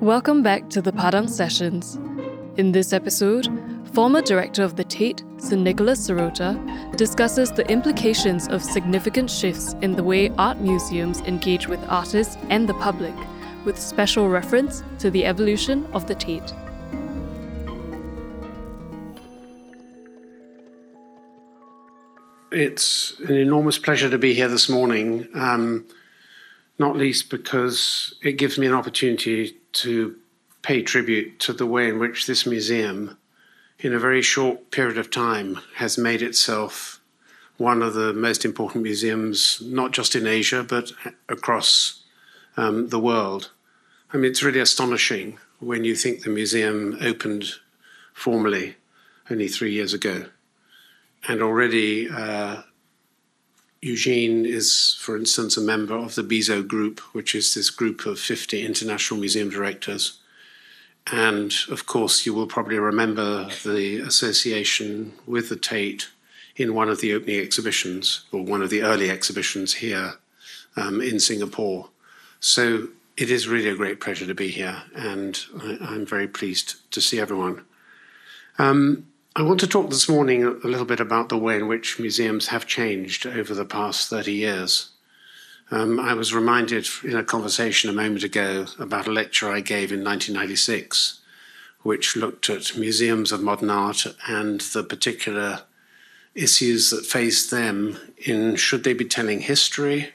Welcome back to the Padang Sessions. In this episode, former director of the Tate, Sir Nicholas Serota, discusses the implications of significant shifts in the way art museums engage with artists and the public, with special reference to the evolution of the Tate. It's an enormous pleasure to be here this morning, um, not least because it gives me an opportunity to pay tribute to the way in which this museum, in a very short period of time, has made itself one of the most important museums, not just in Asia, but across um, the world. I mean, it's really astonishing when you think the museum opened formally only three years ago. And already uh, Eugene is, for instance, a member of the Bizot group, which is this group of 50 international museum directors. And of course, you will probably remember the association with the Tate in one of the opening exhibitions, or one of the early exhibitions here um, in Singapore. So it is really a great pleasure to be here, and I, am very pleased to see everyone. Um, I want to talk this morning a little bit about the way in which museums have changed over the past 30 years. Um, I was reminded in a conversation a moment ago about a lecture I gave in 1996, which looked at museums of modern art and the particular issues that face them in should they be telling history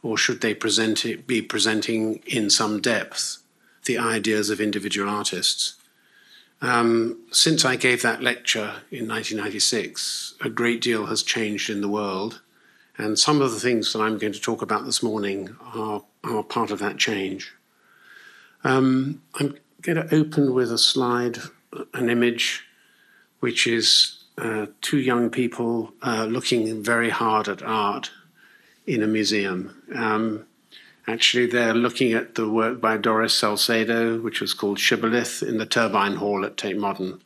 or should they present it, be presenting in some depth the ideas of individual artists. Um, since I gave that lecture in 1996, a great deal has changed in the world, and some of the things that I'm going to talk about this morning are, are part of that change. Um, I'm going to open with a slide, an image, which is uh, two young people uh, looking very hard at art in a museum. Um, Actually, they're looking at the work by Doris Salcedo, which was called Shibboleth in the Turbine Hall at Tate Modern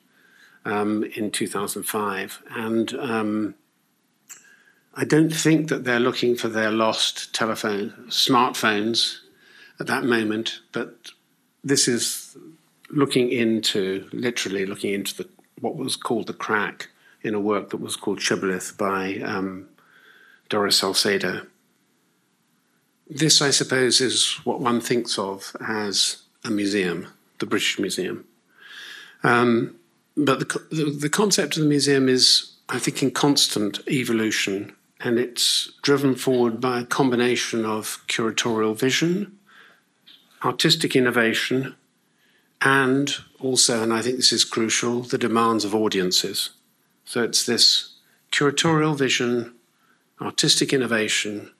um, in 2005. And um, I don't think that they're looking for their lost telephone, smartphones at that moment, but this is looking into, literally looking into the, what was called the crack in a work that was called Shibboleth by um, Doris Salcedo. This, I suppose, is what one thinks of as a museum, the British Museum. Um, but the, the, the concept of the museum is, I think, in constant evolution, and it's driven forward by a combination of curatorial vision, artistic innovation, and also, and I think this is crucial, the demands of audiences. So it's this curatorial vision, artistic innovation,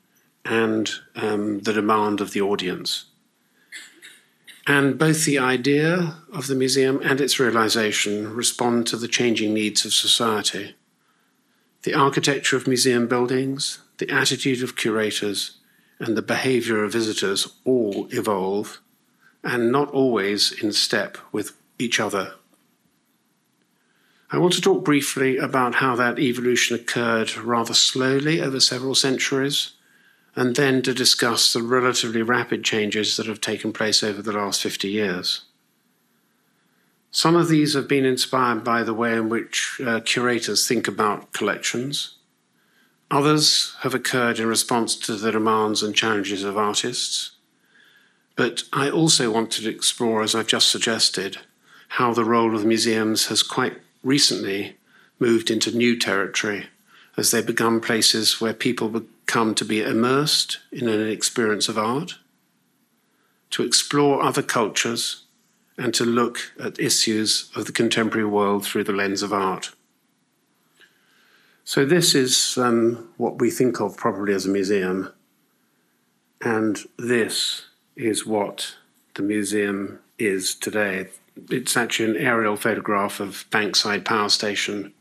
and um, the demand of the audience. And both the idea of the museum and its realization respond to the changing needs of society. The architecture of museum buildings, the attitude of curators, and the behavior of visitors all evolve, and not always in step with each other. I want to talk briefly about how that evolution occurred rather slowly over several centuries and then to discuss the relatively rapid changes that have taken place over the last 50 years. Some of these have been inspired by the way in which uh, curators think about collections. Others have occurred in response to the demands and challenges of artists. But I also wanted to explore, as I've just suggested, how the role of museums has quite recently moved into new territory as they become places where people come to be immersed in an experience of art, to explore other cultures, and to look at issues of the contemporary world through the lens of art. So, this is um, what we think of probably as a museum, and this is what the museum is today. It's actually an aerial photograph of Bankside Power Station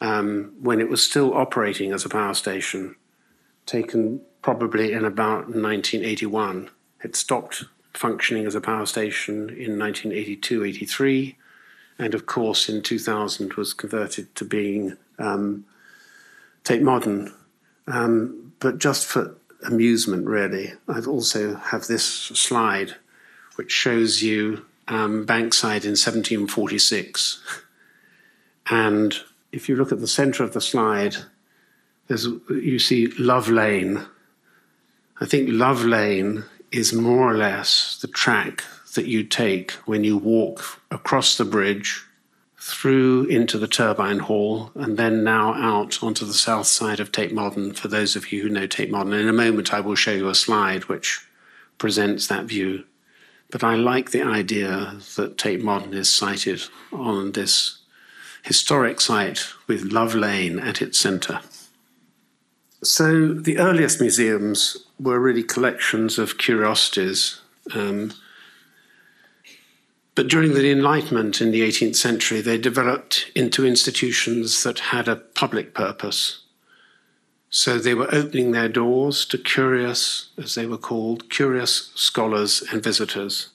um, when it was still operating as a power station taken probably in about 1981. It stopped functioning as a power station in 1982 83, and of course in 2000 was converted to being um, Tate Modern. Um, but just for amusement, really, I also have this slide which shows you um, Bankside in 1746. And if you look at the center of the slide, there's, you see Love Lane. I think Love Lane is more or less the track that you take when you walk across the bridge through into the turbine hall and then now out onto the south side of Tate Modern for those of you who know Tate Modern. In a moment, I will show you a slide which presents that view. But I like the idea that Tate Modern is sited on this historic site with Love Lane at its centre. So the earliest museums were really collections of curiosities. Um, but during the Enlightenment in the 18th century, they developed into institutions that had a public purpose. So they were opening their doors to curious, as they were called, curious scholars and visitors.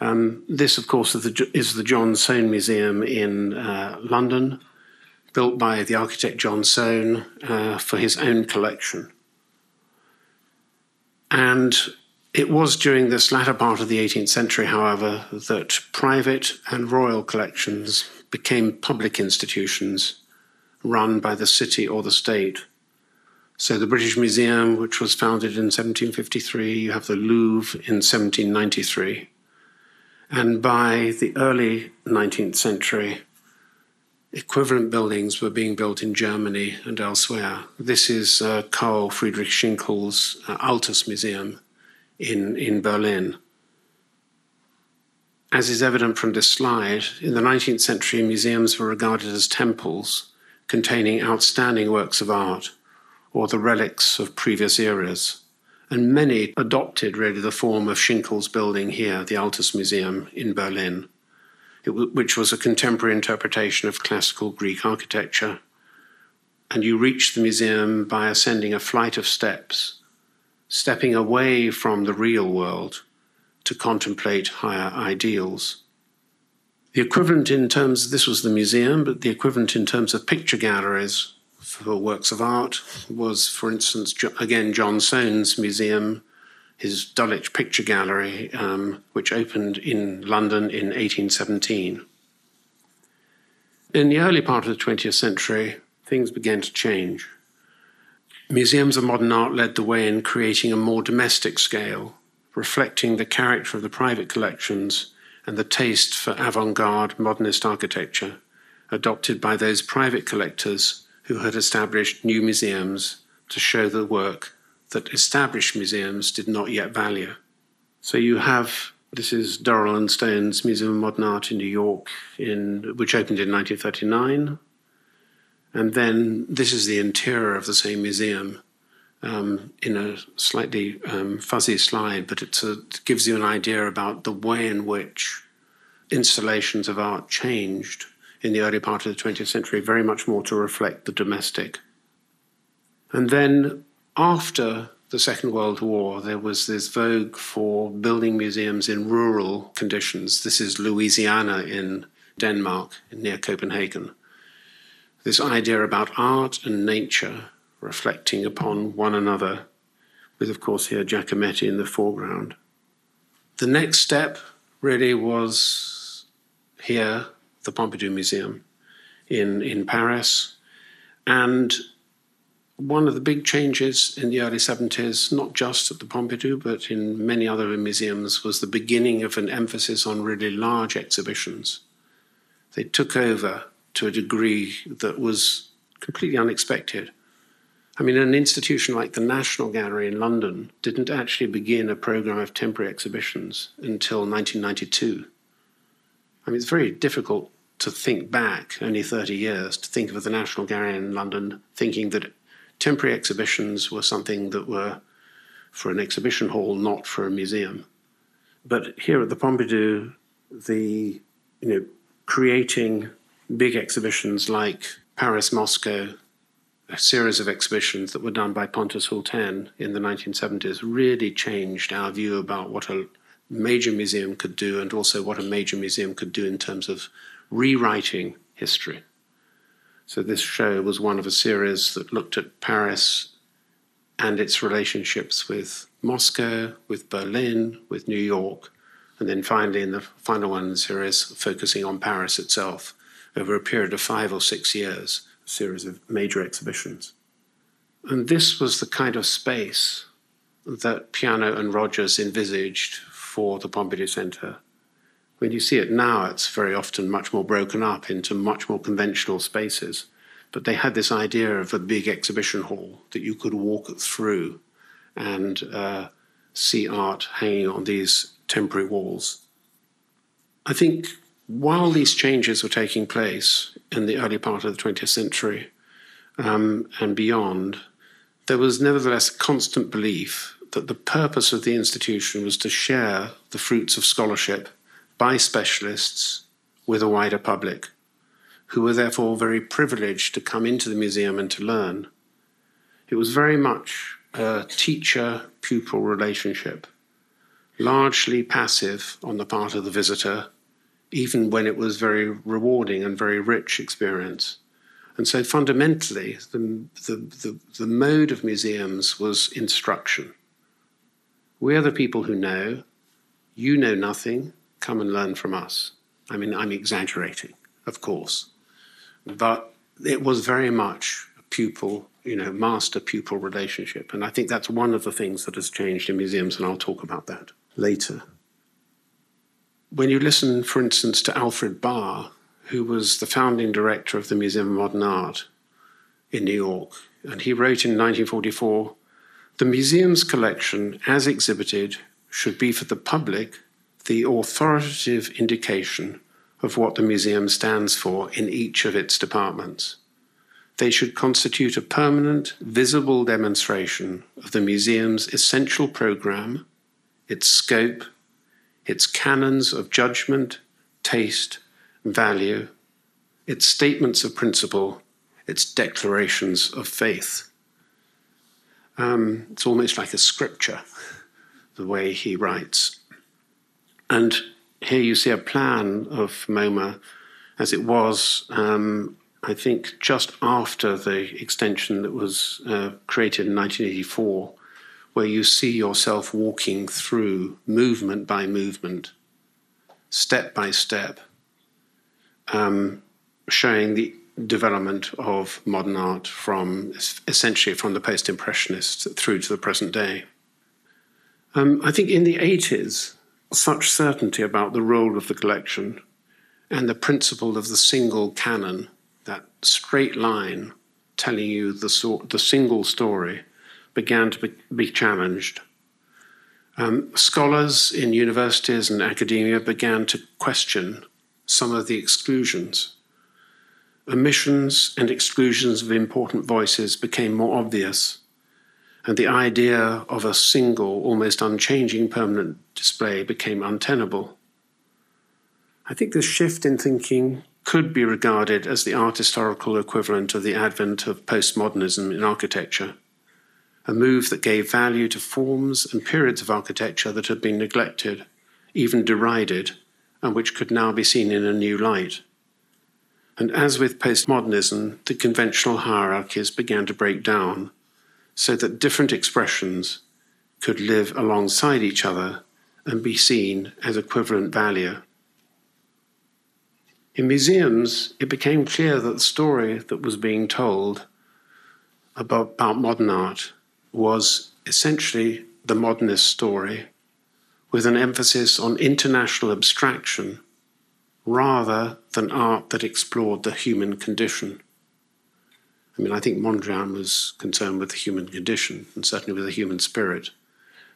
Um, this, of course, is the, John Soane Museum in uh, London, built by the architect John Soane uh, for his own collection. And it was during this latter part of the 18th century, however, that private and royal collections became public institutions run by the city or the state. So the British Museum, which was founded in 1753, you have the Louvre in 1793. And by the early 19th century, equivalent buildings were being built in Germany and elsewhere. This is uh, Karl Friedrich Schinkel's uh, Altes Museum in, in Berlin. As is evident from this slide, in the 19th century, museums were regarded as temples containing outstanding works of art or the relics of previous eras and many adopted really the form of Schinkel's building here, the Altes Museum in Berlin, which was a contemporary interpretation of classical Greek architecture. And you reach the museum by ascending a flight of steps, stepping away from the real world to contemplate higher ideals. The equivalent in terms, this was the museum, but the equivalent in terms of picture galleries for works of art was, for instance, again, John Soane's museum, his Dulwich Picture Gallery, um, which opened in London in 1817. In the early part of the 20th century, things began to change. Museums of modern art led the way in creating a more domestic scale, reflecting the character of the private collections and the taste for avant garde modernist architecture adopted by those private collectors who had established new museums to show the work that established museums did not yet value. So you have this is Durrell and Stone's Museum of Modern Art in New York, in, which opened in 1939. And then this is the interior of the same museum um, in a slightly um, fuzzy slide, but a, it gives you an idea about the way in which installations of art changed in the early part of the 20th century, very much more to reflect the domestic. And then after the Second World War, there was this vogue for building museums in rural conditions. This is Louisiana in Denmark, near Copenhagen. This idea about art and nature reflecting upon one another, with, of course, here Giacometti in the foreground. The next step really was here the Pompidou Museum in, in Paris. And one of the big changes in the early 70s, not just at the Pompidou, but in many other museums, was the beginning of an emphasis on really large exhibitions. They took over to a degree that was completely unexpected. I mean, an institution like the National Gallery in London didn't actually begin a program of temporary exhibitions until 1992. I mean, it's very difficult to think back only 30 years, to think of the National Gallery in London, thinking that temporary exhibitions were something that were for an exhibition hall, not for a museum. But here at the Pompidou, the you know creating big exhibitions like Paris, Moscow, a series of exhibitions that were done by Pontus Hultén in the 1970s really changed our view about what a major museum could do and also what a major museum could do in terms of rewriting history. So, this show was one of a series that looked at Paris and its relationships with Moscow, with Berlin, with New York, and then finally in the final one in the series, focusing on Paris itself over a period of five or six years, a series of major exhibitions. And this was the kind of space that Piano and Rogers envisaged for the Pompidou Centre. When you see it now, it's very often much more broken up into much more conventional spaces. But they had this idea of a big exhibition hall that you could walk through and uh, see art hanging on these temporary walls. I think while these changes were taking place in the early part of the 20th century um, and beyond, there was nevertheless a constant belief that the purpose of the institution was to share the fruits of scholarship by specialists with a wider public, who were therefore very privileged to come into the museum and to learn. It was very much a teacher pupil relationship, largely passive on the part of the visitor, even when it was very rewarding and very rich experience. And so fundamentally, the, the, the, the mode of museums was instruction. We are the people who know. You know nothing. Come and learn from us. I mean, I'm exaggerating, of course. But it was very much a pupil, you know, master pupil relationship. And I think that's one of the things that has changed in museums, and I'll talk about that later. When you listen, for instance, to Alfred Barr, who was the founding director of the Museum of Modern Art in New York, and he wrote in 1944 the museum's collection, as exhibited, should be for the public the authoritative indication of what the museum stands for in each of its departments. They should constitute a permanent, visible demonstration of the museum's essential program, its scope, its canons of judgment, taste, value, its statements of principle, its declarations of faith. Um, it's almost like a scripture, the way he writes. And here you see a plan of MoMA as it was, um, I think, just after the extension that was uh, created in 1984, where you see yourself walking through movement by movement, step by step, um, showing the development of modern art from essentially from the post impressionists through to the present day. Um, I think in the 80s, such certainty about the role of the collection and the principle of the single canon, that straight line telling you the, so- the single story, began to be, be challenged. Um, scholars in universities and academia began to question some of the exclusions omissions and exclusions of important voices became more obvious, and the idea of a single, almost unchanging permanent display became untenable. I think this shift in thinking could be regarded as the art historical equivalent of the advent of postmodernism in architecture, a move that gave value to forms and periods of architecture that had been neglected, even derided, and which could now be seen in a new light. And as with postmodernism, the conventional hierarchies began to break down so that different expressions could live alongside each other and be seen as equivalent value. In museums, it became clear that the story that was being told about, about modern art was essentially the modernist story, with an emphasis on international abstraction rather than art that explored the human condition. I mean, I think Mondrian was concerned with the human condition and certainly with the human spirit.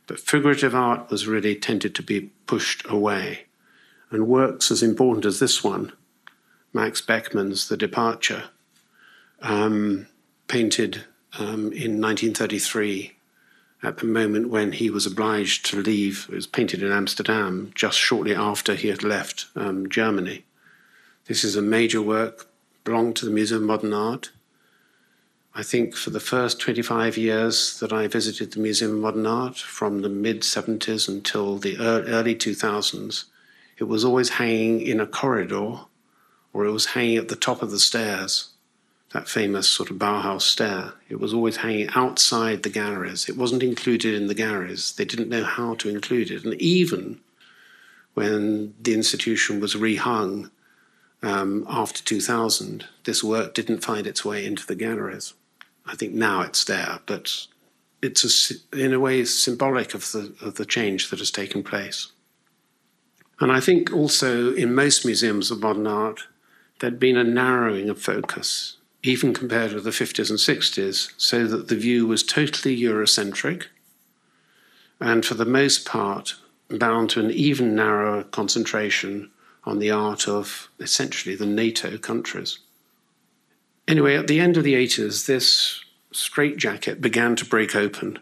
But figurative art was really tended to be pushed away. And works as important as this one, Max Beckmann's The Departure, um, painted um, in 1933 at the moment when he was obliged to leave. It was painted in Amsterdam just shortly after he had left um, Germany. This is a major work, belonged to the Museum of Modern Art. I think for the first 25 years that I visited the Museum of Modern Art, from the mid 70s until the early 2000s, it was always hanging in a corridor or it was hanging at the top of the stairs. that famous sort of Bauhaus stair. It was always hanging outside the galleries. It wasn't included in the galleries. They didn't know how to include it. And even when the institution was rehung um, after 2000, this work didn't find its way into the galleries. I think now it's there, but it's a, in a way symbolic of the, of the change that has taken place. And I think also in most museums of modern art, there'd been a narrowing of focus, even compared with the 50s and 60s, so that the view was totally Eurocentric and for the most part bound to an even narrower concentration on the art of essentially the NATO countries. Anyway, at the end of the 80s, this straitjacket began to break open.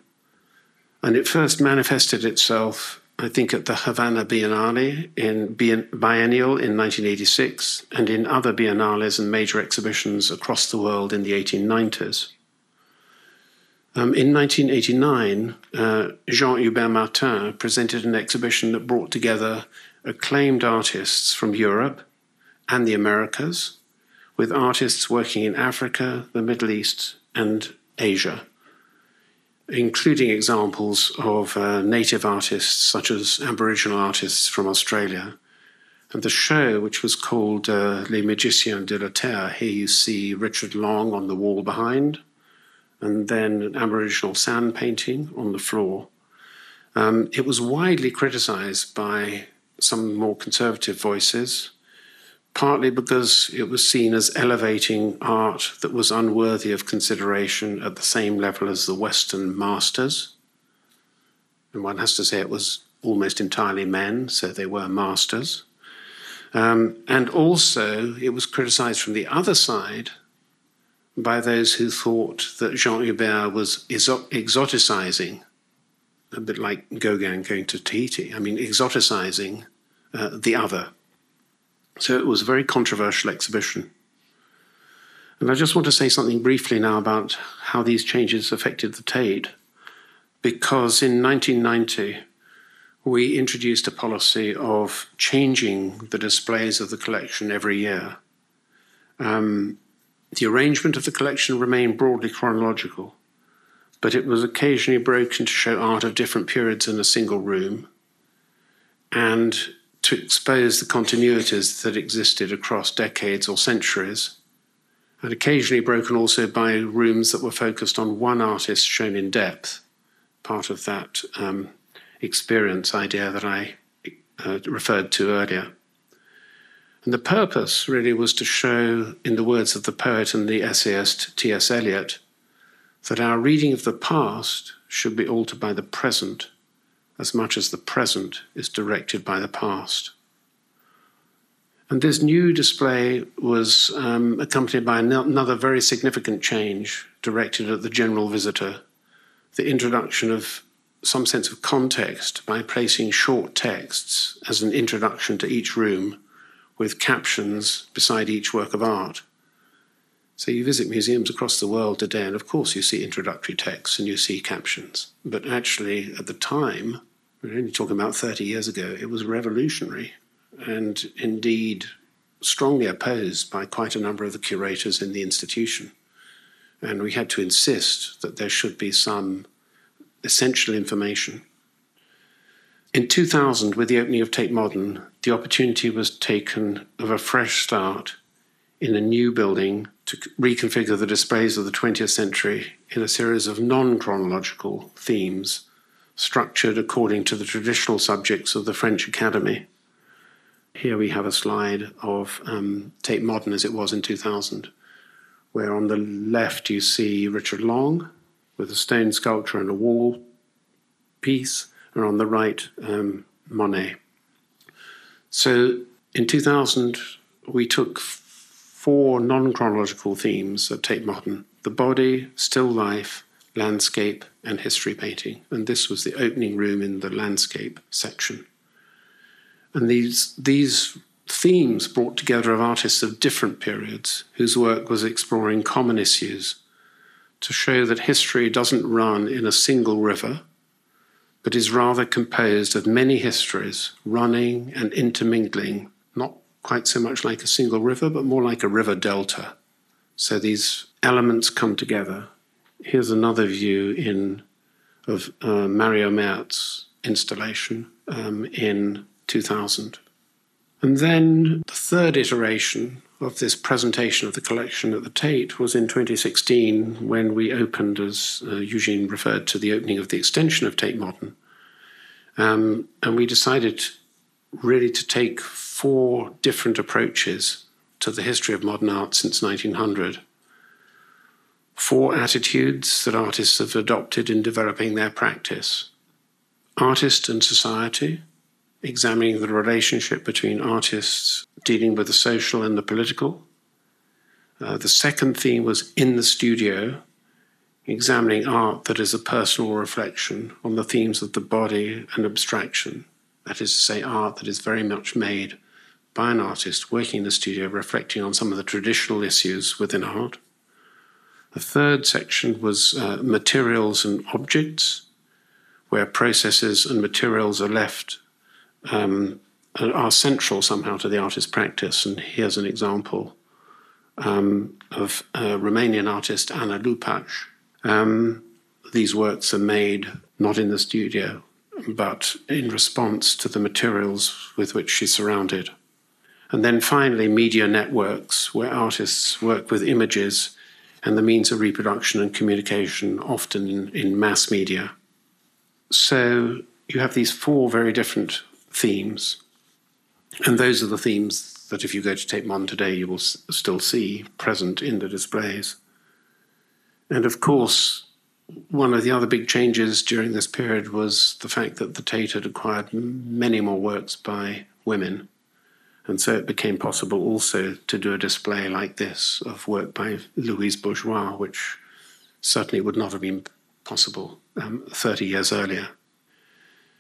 And it first manifested itself I think at the Havana Biennale in biennial in 1986 and in other biennales and major exhibitions across the world in the 1890s. Um, in 1989, uh, Jean Hubert Martin presented an exhibition that brought together acclaimed artists from Europe and the Americas, with artists working in Africa, the Middle East, and Asia including examples of uh, native artists such as Aboriginal artists from Australia. And the show, which was called uh, Les Magiciens de la Terre, here you see Richard Long on the wall behind, and then an Aboriginal sand painting on the floor. Um, it was widely criticized by some more conservative voices, partly because it was seen as elevating art that was unworthy of consideration at the same level as the Western masters. And one has to say it was almost entirely men, so they were masters. Um, and also, it was criticized from the other side by those who thought that Jean Hubert was exoticizing, a bit like Gauguin going to Tahiti. I mean, exoticizing uh, the other. So it was a very controversial exhibition. And I just want to say something briefly now about how these changes affected the Tate, because in 1990, we introduced a policy of changing the displays of the collection every year. Um, the arrangement of the collection remained broadly chronological, but it was occasionally broken to show art of different periods in a single room. And to expose the continuities that existed across decades or centuries, and occasionally broken also by rooms that were focused on one artist shown in depth, part of that um, experience idea that I uh, referred to earlier. And the purpose really was to show, in the words of the poet and the essayist T.S. Eliot, that our reading of the past should be altered by the present as much as the present is directed by the past. And this new display was um, accompanied by another very significant change directed at the general visitor the introduction of some sense of context by placing short texts as an introduction to each room with captions beside each work of art. So you visit museums across the world today, and of course you see introductory texts and you see captions. But actually, at the time, we're only talking about 30 years ago, it was revolutionary and indeed strongly opposed by quite a number of the curators in the institution. And we had to insist that there should be some essential information. In 2000, with the opening of Tate Modern, the opportunity was taken of a fresh start in a new building to reconfigure the displays of the 20th century in a series of non chronological themes structured according to the traditional subjects of the French Academy. Here we have a slide of um, Tate Modern as it was in 2000, where on the left you see Richard Long with a stone sculpture and a wall piece, and on the right, um, Monet. So in 2000, we took four non chronological themes of Tate Modern the body, still life, landscape, and history painting. And this was the opening room in the landscape section. And these, these themes brought together of artists of different periods whose work was exploring common issues to show that history doesn't run in a single river, but is rather composed of many histories running and intermingling, quite so much like a single river, but more like a river delta So these elements come together. Here's another view in of uh, Mario Merz installation um, in 2000. And then the third iteration of this presentation of the collection at the Tate was in 2016 when we opened, as uh, Eugene referred to, the opening of the extension of Tate Modern. Um, and we decided really to take four different approaches to the history of modern art since 1900. Four attitudes that artists have adopted in developing their practice artist and society, examining the relationship between artists dealing with the social and the political. Uh, the second theme was in the studio, examining art that is a personal reflection on the themes of the body and abstraction. That is to say, art that is very much made by an artist working in the studio, reflecting on some of the traditional issues within art. The third section was uh, materials and objects, where processes and materials are left um, are central somehow to the artist's practice. And here's an example um, of a Romanian artist, Ana Lupas. Um, these works are made not in the studio, but in response to the materials with which she's surrounded. And then finally, media networks, where artists work with images and the means of reproduction and communication, often in, in mass media. So you have these four very different themes. And those are the themes that, if you go to Tate Modern today, you will s- still see present in the displays. And of course, one of the other big changes during this period was the fact that the Tate had acquired many more works by women. And so it became possible also to do a display like this of work by Louise Bourgeois, which certainly would not have been possible um, 30 years earlier.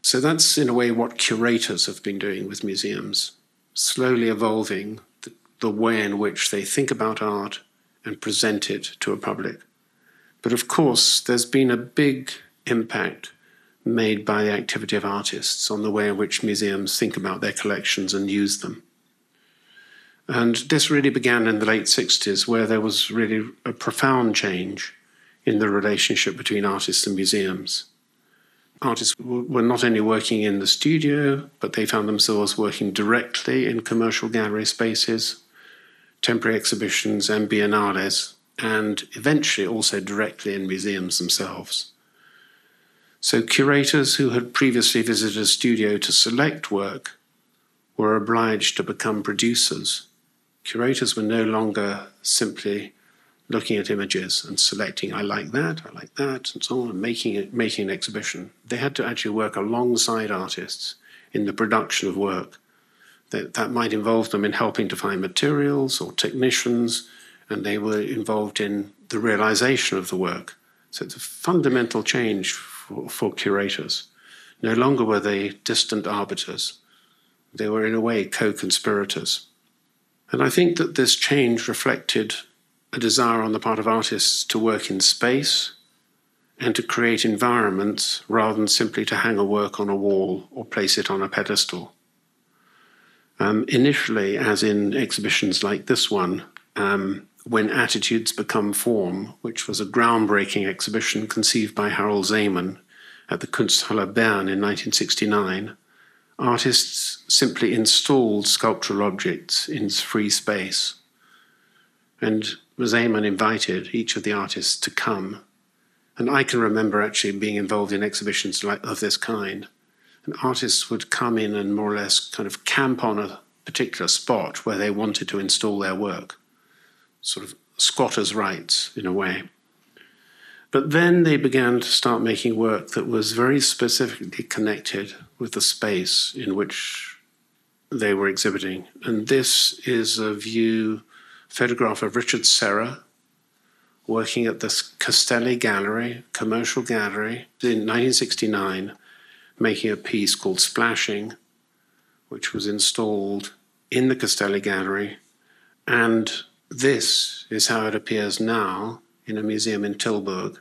So that's, in a way, what curators have been doing with museums, slowly evolving the, the way in which they think about art and present it to a public. But of course, there's been a big impact made by the activity of artists on the way in which museums think about their collections and use them. And this really began in the late 60s, where there was really a profound change in the relationship between artists and museums. Artists were not only working in the studio, but they found themselves working directly in commercial gallery spaces, temporary exhibitions, and biennales, and eventually also directly in museums themselves. So, curators who had previously visited a studio to select work were obliged to become producers. Curators were no longer simply looking at images and selecting, I like that, I like that, and so on, and making, it, making an exhibition. They had to actually work alongside artists in the production of work. That, that might involve them in helping to find materials or technicians, and they were involved in the realization of the work. So it's a fundamental change for, for curators. No longer were they distant arbiters, they were, in a way, co conspirators. And I think that this change reflected a desire on the part of artists to work in space and to create environments rather than simply to hang a work on a wall or place it on a pedestal. Um, initially, as in exhibitions like this one, um, when attitudes become form, which was a groundbreaking exhibition conceived by Harald Szeemann at the Kunsthalle Bern in 1969, artists simply installed sculptural objects in free space. And Szeemann invited each of the artists to come. And I can remember actually being involved in exhibitions like, of this kind. And artists would come in and more or less kind of camp on a particular spot where they wanted to install their work, sort of squatters' rights in a way. But then they began to start making work that was very specifically connected with the space in which they were exhibiting. And this is a view photograph of Richard Serra working at the Castelli Gallery, commercial gallery, in 1969, making a piece called Splashing, which was installed in the Castelli Gallery. And this is how it appears now in a museum in Tilburg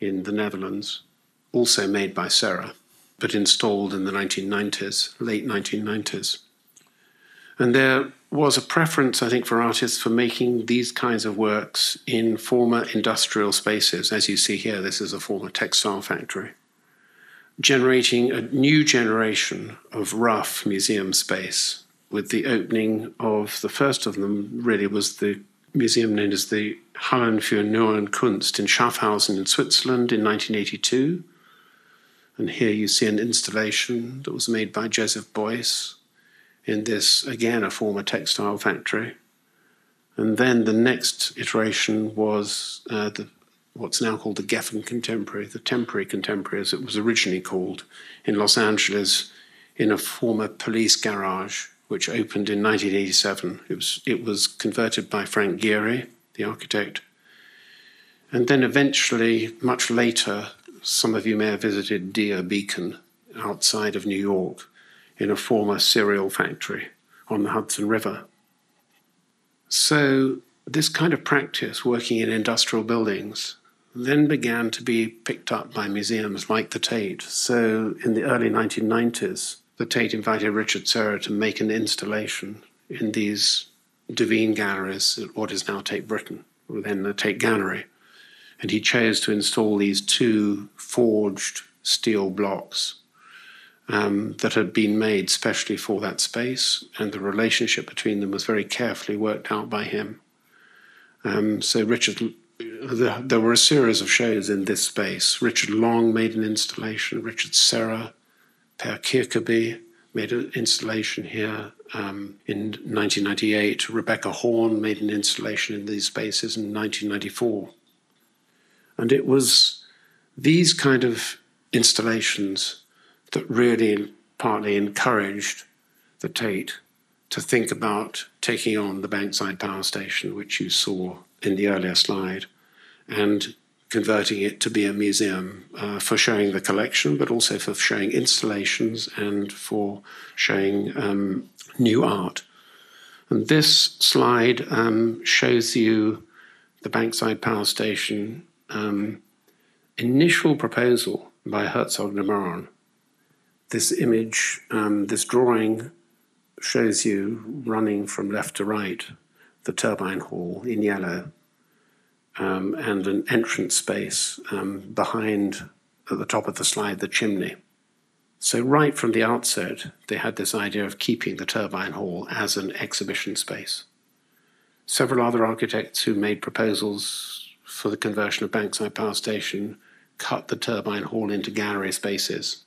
in the Netherlands, also made by Serra, but installed in the 1990s, late 1990s. And there was a preference, I think, for artists for making these kinds of works in former industrial spaces. As you see here, this is a former textile factory, generating a new generation of rough museum space. With the opening of the first of them, really was the museum known as the Hallen für Neue Kunst in Schaffhausen in Switzerland in 1982. And here you see an installation that was made by Joseph Beuys in this, again, a former textile factory. And then the next iteration was uh, the, what's now called the Geffen Contemporary, the Temporary Contemporary, as it was originally called, in Los Angeles in a former police garage, which opened in 1987. It was, it was converted by Frank Gehry, the architect. And then eventually, much later, some of you may have visited Dia Beacon outside of New York in a former cereal factory on the Hudson River. So, this kind of practice, working in industrial buildings, then began to be picked up by museums like the Tate. So, in the early 1990s, the Tate invited Richard Serra to make an installation in these Duveen galleries at what is now Tate Britain, within the Tate Gallery. And he chose to install these two forged steel blocks um, that had been made specially for that space, and the relationship between them was very carefully worked out by him. Um, so Richard, the, there were a series of shows in this space. Richard Long made an installation. Richard Serra, Per Kirkeby made an installation here um, in 1998. Rebecca Horn made an installation in these spaces in 1994. And it was these kind of installations that really partly encouraged the Tate to think about taking on the Bankside Power Station, which you saw in the earlier slide, and converting it to be a museum uh, for showing the collection, but also for showing installations and for showing um, new art. And this slide um, shows you the Bankside Power Station um, initial proposal by Herzog de Meuron this image, um, this drawing shows you running from left to right the turbine hall in yellow um, and an entrance space um, behind, at the top of the slide, the chimney. So, right from the outset, they had this idea of keeping the turbine hall as an exhibition space. Several other architects who made proposals for the conversion of Bankside Power Station cut the turbine hall into gallery spaces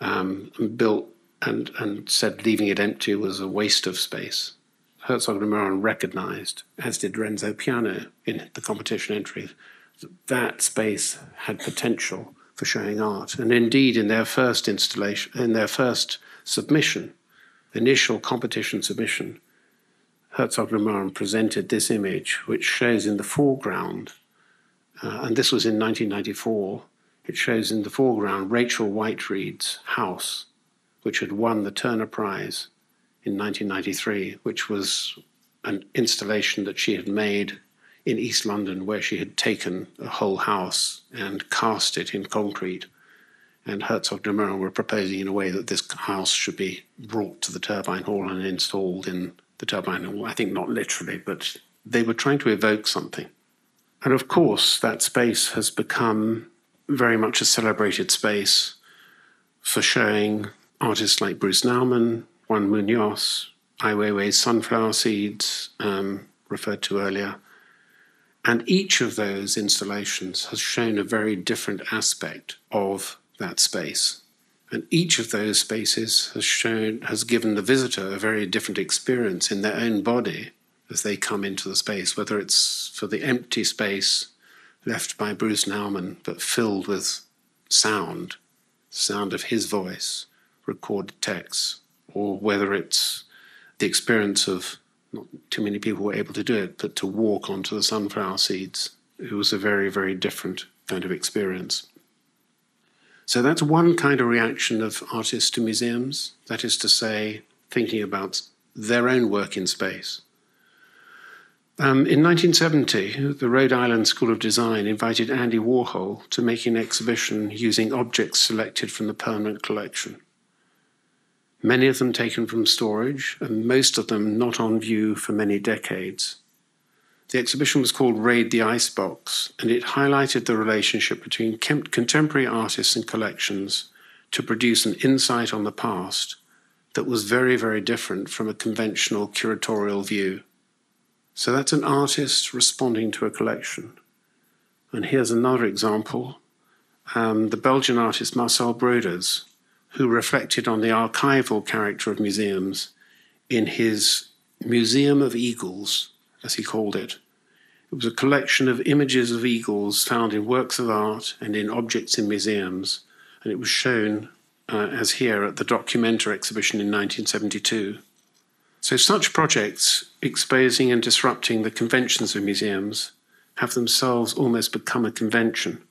um, built and, and said leaving it empty was a waste of space. Herzog and Meuron recognized, as did Renzo Piano in the competition entry, that that space had potential for showing art. And indeed, in their first installation, in their first submission, initial competition submission, Herzog and Meuron presented this image, which shows in the foreground, uh, and this was in 1994, it shows in the foreground Rachel Whiteread's house, which had won the Turner Prize in 1993, which was an installation that she had made in East London, where she had taken a whole house and cast it in concrete. And Herzog de Meuron were proposing in a way that this house should be brought to the turbine hall and installed in the turbine. I think not literally, but they were trying to evoke something. And of course, that space has become very much a celebrated space for showing artists like Bruce Nauman, Juan Munoz, Ai Weiwei's Sunflower Seeds, um, referred to earlier. And each of those installations has shown a very different aspect of that space. And each of those spaces has shown has given the visitor a very different experience in their own body as they come into the space, whether it's for the empty space left by Bruce Nauman, but filled with sound, sound of his voice, recorded texts, or whether it's the experience of not too many people were able to do it, but to walk onto the sunflower seeds. It was a very, very different kind of experience. So that's one kind of reaction of artists to museums, that is to say, thinking about their own work in space. Um, in 1970, the Rhode Island School of Design invited Andy Warhol to make an exhibition using objects selected from the permanent collection. many of them taken from storage, and most of them not on view for many decades. The exhibition was called Raid the Icebox, and it highlighted the relationship between contemporary artists and collections to produce an insight on the past that was very, very different from a conventional curatorial view. So that's an artist responding to a collection. And here's another example um, the Belgian artist Marcel Broodthaers, who reflected on the archival character of museums in his Museum of Eagles, as he called it. It was a collection of images of eagles found in works of art and in objects in museums, and it was shown uh, as here at the Documenta exhibition in 1972. So, such projects exposing and disrupting the conventions of museums have themselves almost become a convention.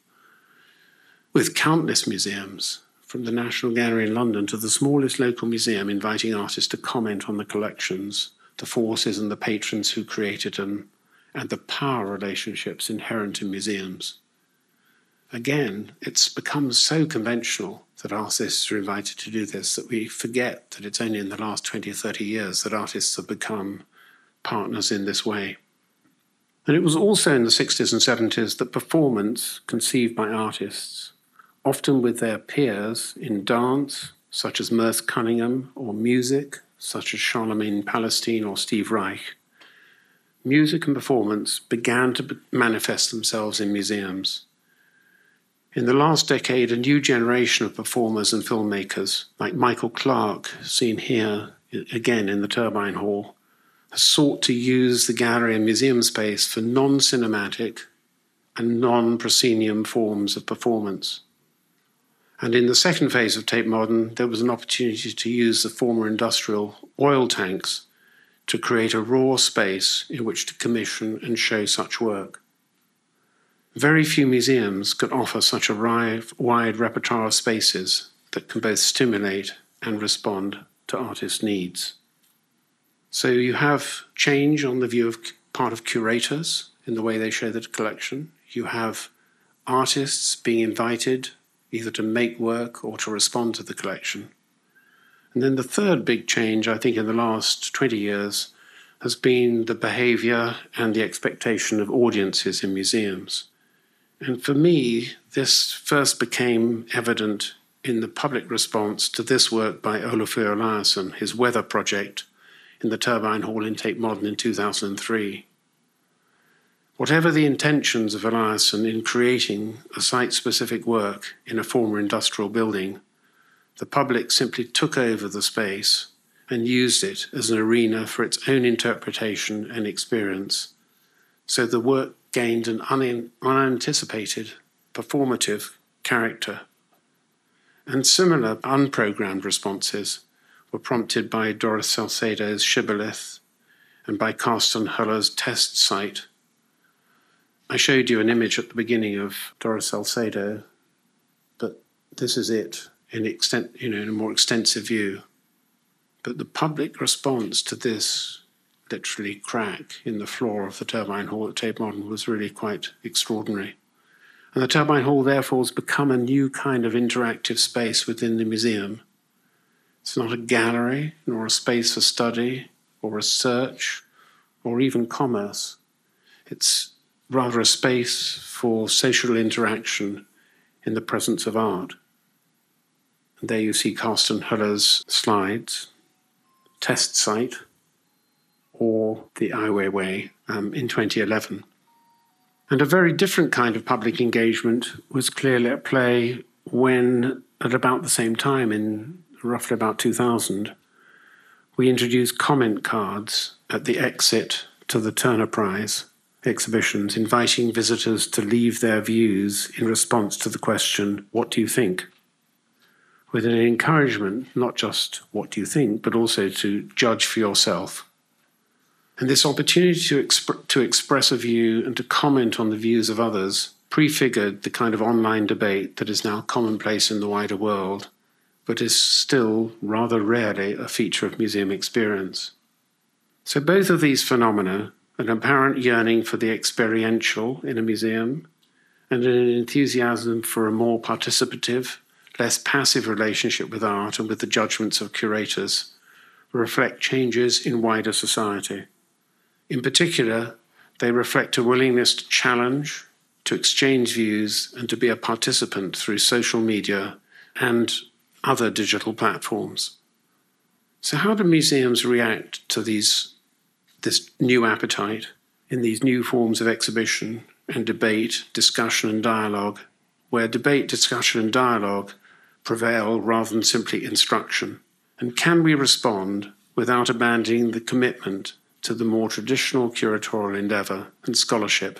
With countless museums, from the National Gallery in London to the smallest local museum, inviting artists to comment on the collections, the forces and the patrons who created them, and the power relationships inherent in museums. Again, it's become so conventional that artists are invited to do this that we forget that it's only in the last 20 or 30 years that artists have become partners in this way. And it was also in the 60s and 70s that performance, conceived by artists, often with their peers in dance, such as Merce Cunningham, or music, such as Charlemagne Palestine or Steve Reich, music and performance began to manifest themselves in museums. In the last decade, a new generation of performers and filmmakers, like Michael Clark, seen here again in the Turbine Hall, has sought to use the gallery and museum space for non cinematic and non proscenium forms of performance. And in the second phase of Tate Modern, there was an opportunity to use the former industrial oil tanks to create a raw space in which to commission and show such work. Very few museums can offer such a wide repertoire of spaces that can both stimulate and respond to artists' needs. So you have change on the view of part of curators in the way they show the collection. You have artists being invited either to make work or to respond to the collection. And then the third big change, I think, in the last 20 years has been the behavior and the expectation of audiences in museums. And for me, this first became evident in the public response to this work by Olafur Eliasson, his weather project in the Turbine Hall in Tate Modern in 2003. Whatever the intentions of Eliasson in creating a site specific work in a former industrial building, the public simply took over the space and used it as an arena for its own interpretation and experience. So the work gained an un- unanticipated, performative character. And similar unprogrammed responses were prompted by Doris Salcedo's Shibboleth and by Carsten Höller's test site. I showed you an image at the beginning of Doris Salcedo, but this is it in extent, you know, in a more extensive view. But the public response to this literally crack in the floor of the turbine hall at Tate Modern was really quite extraordinary. And the turbine hall, therefore, has become a new kind of interactive space within the museum. It's not a gallery, nor a space for study, or research, or even commerce. It's rather a space for social interaction in the presence of art. And there you see Carsten Höller's slides, test site, or the Ai Weiwei um, in 2011. And a very different kind of public engagement was clearly at play when, at about the same time, in roughly about 2000, we introduced comment cards at the exit to the Turner Prize exhibitions, inviting visitors to leave their views in response to the question, What do you think? with an encouragement, not just what do you think, but also to judge for yourself and this opportunity to, exp- to express a view and to comment on the views of others prefigured the kind of online debate that is now commonplace in the wider world, but is still rather rarely a feature of museum experience. So, both of these phenomena, an apparent yearning for the experiential in a museum and an enthusiasm for a more participative, less passive relationship with art and with the judgments of curators reflect changes in wider society. In particular, they reflect a willingness to challenge, to exchange views, and to be a participant through social media and other digital platforms. So, how do museums react to these, this new appetite in these new forms of exhibition and debate, discussion, and dialogue, where debate, discussion, and dialogue prevail rather than simply instruction? And can we respond without abandoning the commitment to the more traditional curatorial endeavour and scholarship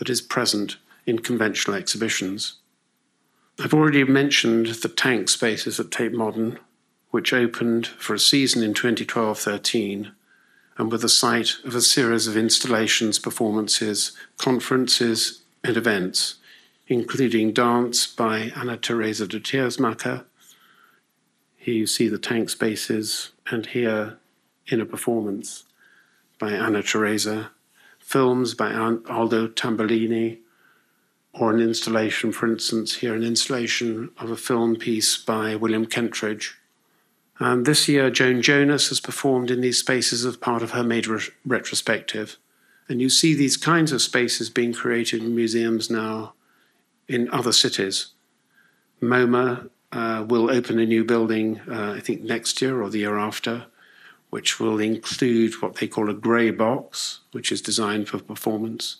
that is present in conventional exhibitions? I've already mentioned the tank spaces at Tate Modern, which opened for a season in 2012 13 and were the site of a series of installations, performances, conferences, and events, including dance by Anna Teresa de Keersmaeker. Here you see the tank spaces, and here in a performance by Anna Teresa, films by Aldo Tambellini, or an installation, for instance, here an installation of a film piece by William Kentridge. And this year, Joan Jonas has performed in these spaces as part of her major retrospective. And you see these kinds of spaces being created in museums now in other cities. MoMA uh, will open a new building, uh, I think next year or the year after, which will include what they call a grey box, which is designed for performance.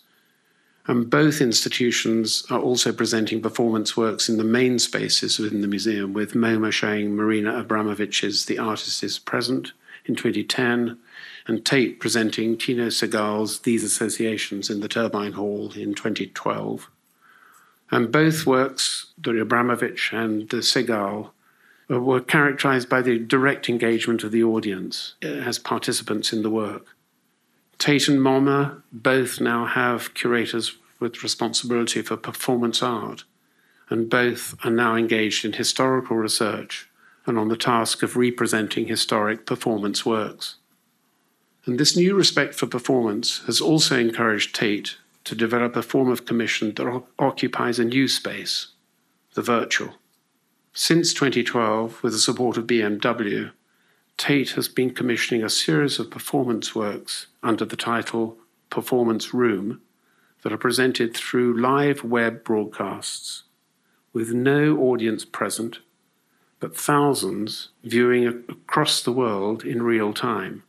And both institutions are also presenting performance works in the main spaces within the museum, with MoMA showing Marina Abramović's The Artist is Present in 2010, and Tate presenting Tino Sehgal's These Associations in the Turbine Hall in 2012. And both works, the Abramović and the Sehgal, were characterized by the direct engagement of the audience uh, as participants in the work. Tate and MoMA both now have curators with responsibility for performance art, and both are now engaged in historical research and on the task of representing historic performance works. And this new respect for performance has also encouraged Tate to develop a form of commission that occupies a new space, the virtual. Since 2012, with the support of BMW, Tate has been commissioning a series of performance works under the title Performance Room that are presented through live web broadcasts with no audience present, but thousands viewing across the world in real time.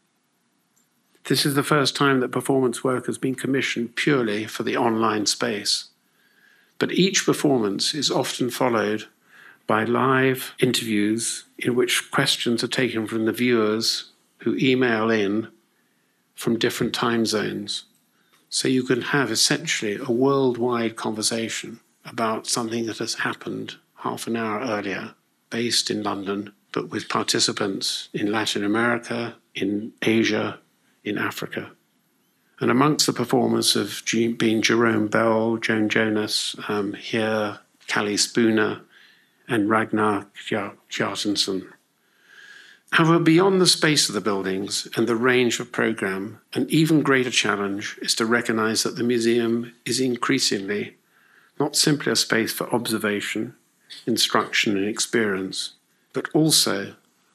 This is the first time that performance work has been commissioned purely for the online space. But each performance is often followed by live interviews in which questions are taken from the viewers who email in from different time zones. So you can have essentially a worldwide conversation about something that has happened half an hour earlier, based in London, but with participants in Latin America, in Asia, in Africa. And amongst the performers have been Jérôme Bel, Joan Jonas, um, here, Cally Spooner, and Ragnar Kjartansson. However, beyond the space of the buildings and the range of program, an even greater challenge is to recognize that the museum is increasingly not simply a space for observation, instruction, and experience, but also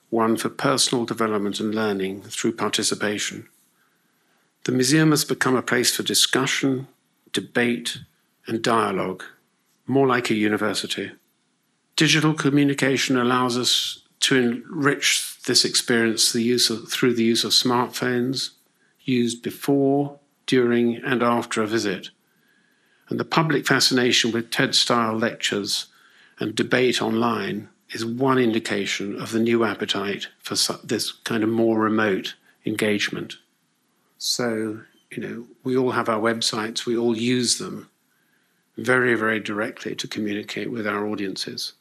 one for personal development and learning through participation. The museum has become a place for discussion, debate, and dialogue, more like a university digital communication allows us to enrich this experience the use of, through the use of smartphones used before, during, and after a visit. And the public fascination with TED style lectures and debate online is one indication of the new appetite for this kind of more remote engagement. So, you know, we all have our websites, we all use them very, very directly to communicate with our audiences.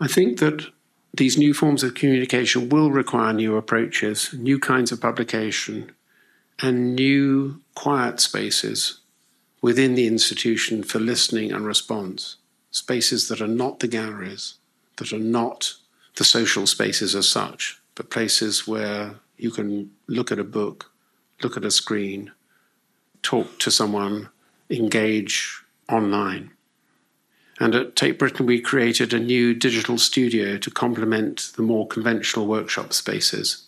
I think that these new forms of communication will require new approaches, new kinds of publication, and new quiet spaces within the institution for listening and response. Spaces that are not the galleries, that are not the social spaces as such, but places where you can look at a book, look at a screen, talk to someone, engage online. And at Tate Britain, we created a new digital studio to complement the more conventional workshop spaces.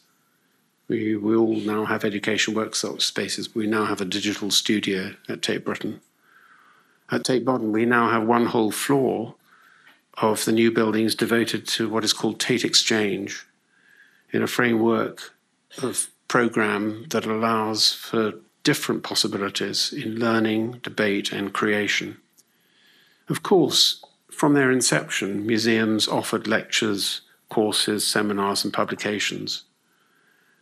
We, we all now have education workshop spaces. We now have a digital studio at Tate Britain. At Tate Modern, we now have one whole floor of the new buildings devoted to what is called Tate Exchange in a framework of program that allows for different possibilities in learning, debate, and creation. Of course, from their inception, museums offered lectures, courses, seminars, and publications.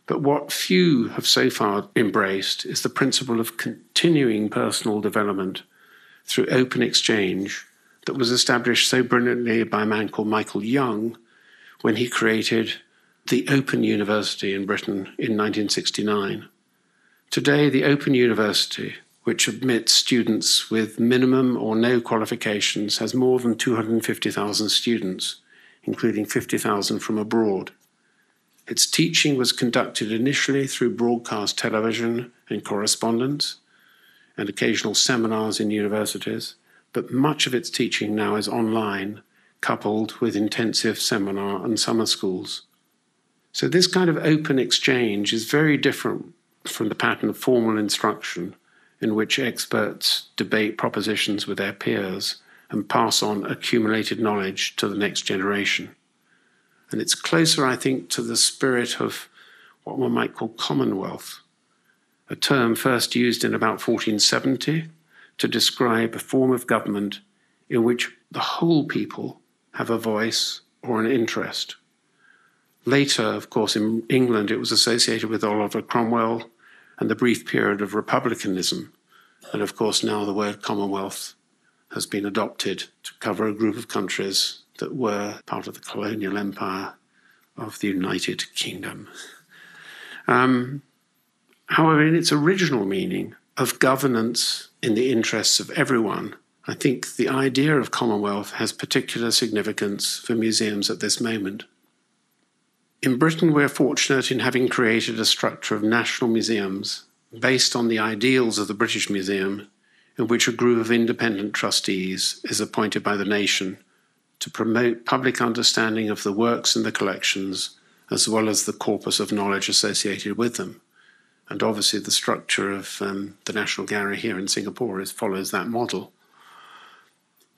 But what few have so far embraced is the principle of continuing personal development through open exchange that was established so brilliantly by a man called Michael Young when he created the Open University in Britain in 1969. Today, the Open University, which admits students with minimum or no qualifications, has more than 250,000 students, including 50,000 from abroad. Its teaching was conducted initially through broadcast television and correspondence and occasional seminars in universities, but much of its teaching now is online, coupled with intensive seminar and summer schools. So, this kind of open exchange is very different from the pattern of formal instruction in which experts debate propositions with their peers and pass on accumulated knowledge to the next generation. And it's closer, I think, to the spirit of what one might call commonwealth, a term first used in about 1470 to describe a form of government in which the whole people have a voice or an interest. Later, of course, in England, it was associated with Oliver Cromwell and the brief period of republicanism. And of course, now the word Commonwealth has been adopted to cover a group of countries that were part of the colonial empire of the United Kingdom. Um, however, in its original meaning of governance in the interests of everyone, I think the idea of Commonwealth has particular significance for museums at this moment. In Britain, we're fortunate in having created a structure of national museums based on the ideals of the British Museum, in which a group of independent trustees is appointed by the nation to promote public understanding of the works in the collections as well as the corpus of knowledge associated with them. And obviously, the structure of um, the National Gallery here in Singapore is, follows that model.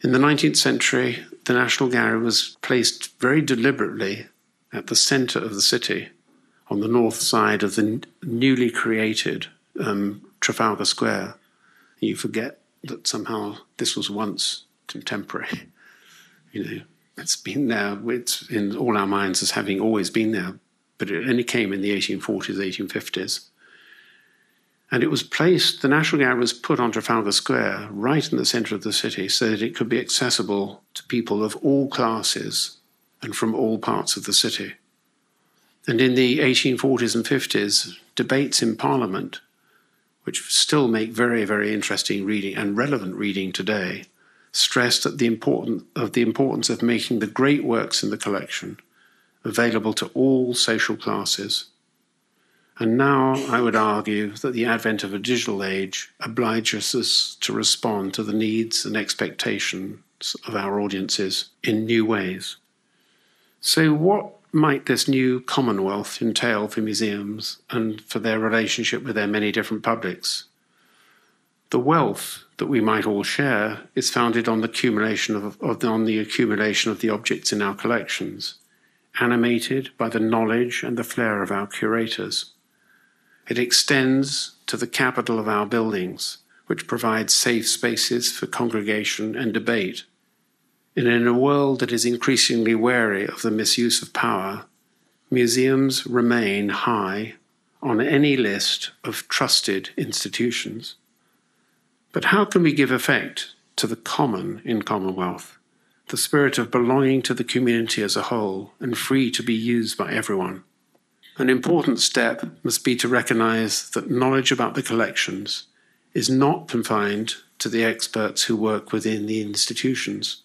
In the 19th century, the National Gallery was placed very deliberately at the center of the city on the north side of the n- newly created um, Trafalgar Square. You forget that somehow this was once contemporary you know, it's been there. It's in all our minds as having always been there, but it only came in the 1840s, 1850s. And it was placed, the National Gallery was put on Trafalgar Square, right in the center of the city, so that it could be accessible to people of all classes and from all parts of the city. And in the 1840s and 50s, debates in Parliament, which still make very, very interesting reading and relevant reading today, stressed at the important, of the importance of making the great works in the collection available to all social classes. And now I would argue that the advent of a digital age obliges us to respond to the needs and expectations of our audiences in new ways. So, what might this new commonwealth entail for museums and for their relationship with their many different publics? The wealth that we might all share is founded on the accumulation of, of, on the accumulation of the objects in our collections, animated by the knowledge and the flair of our curators. It extends to the capital of our buildings, which provides safe spaces for congregation and debate. And in a world that is increasingly wary of the misuse of power, museums remain high on any list of trusted institutions. But how can we give effect to the common in Commonwealth, the spirit of belonging to the community as a whole and free to be used by everyone? An important step must be to recognize that knowledge about the collections is not confined to the experts who work within the institutions.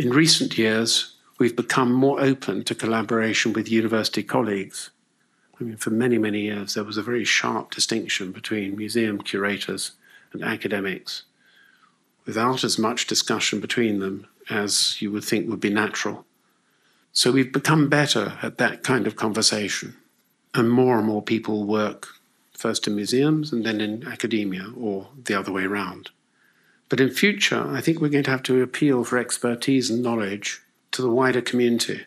In recent years, we've become more open to collaboration with university colleagues. I mean, for many, many years, there was a very sharp distinction between museum curators and academics without as much discussion between them as you would think would be natural. So we've become better at that kind of conversation. And more and more people work first in museums and then in academia, or the other way around. But in future, I think we're going to have to appeal for expertise and knowledge to the wider community,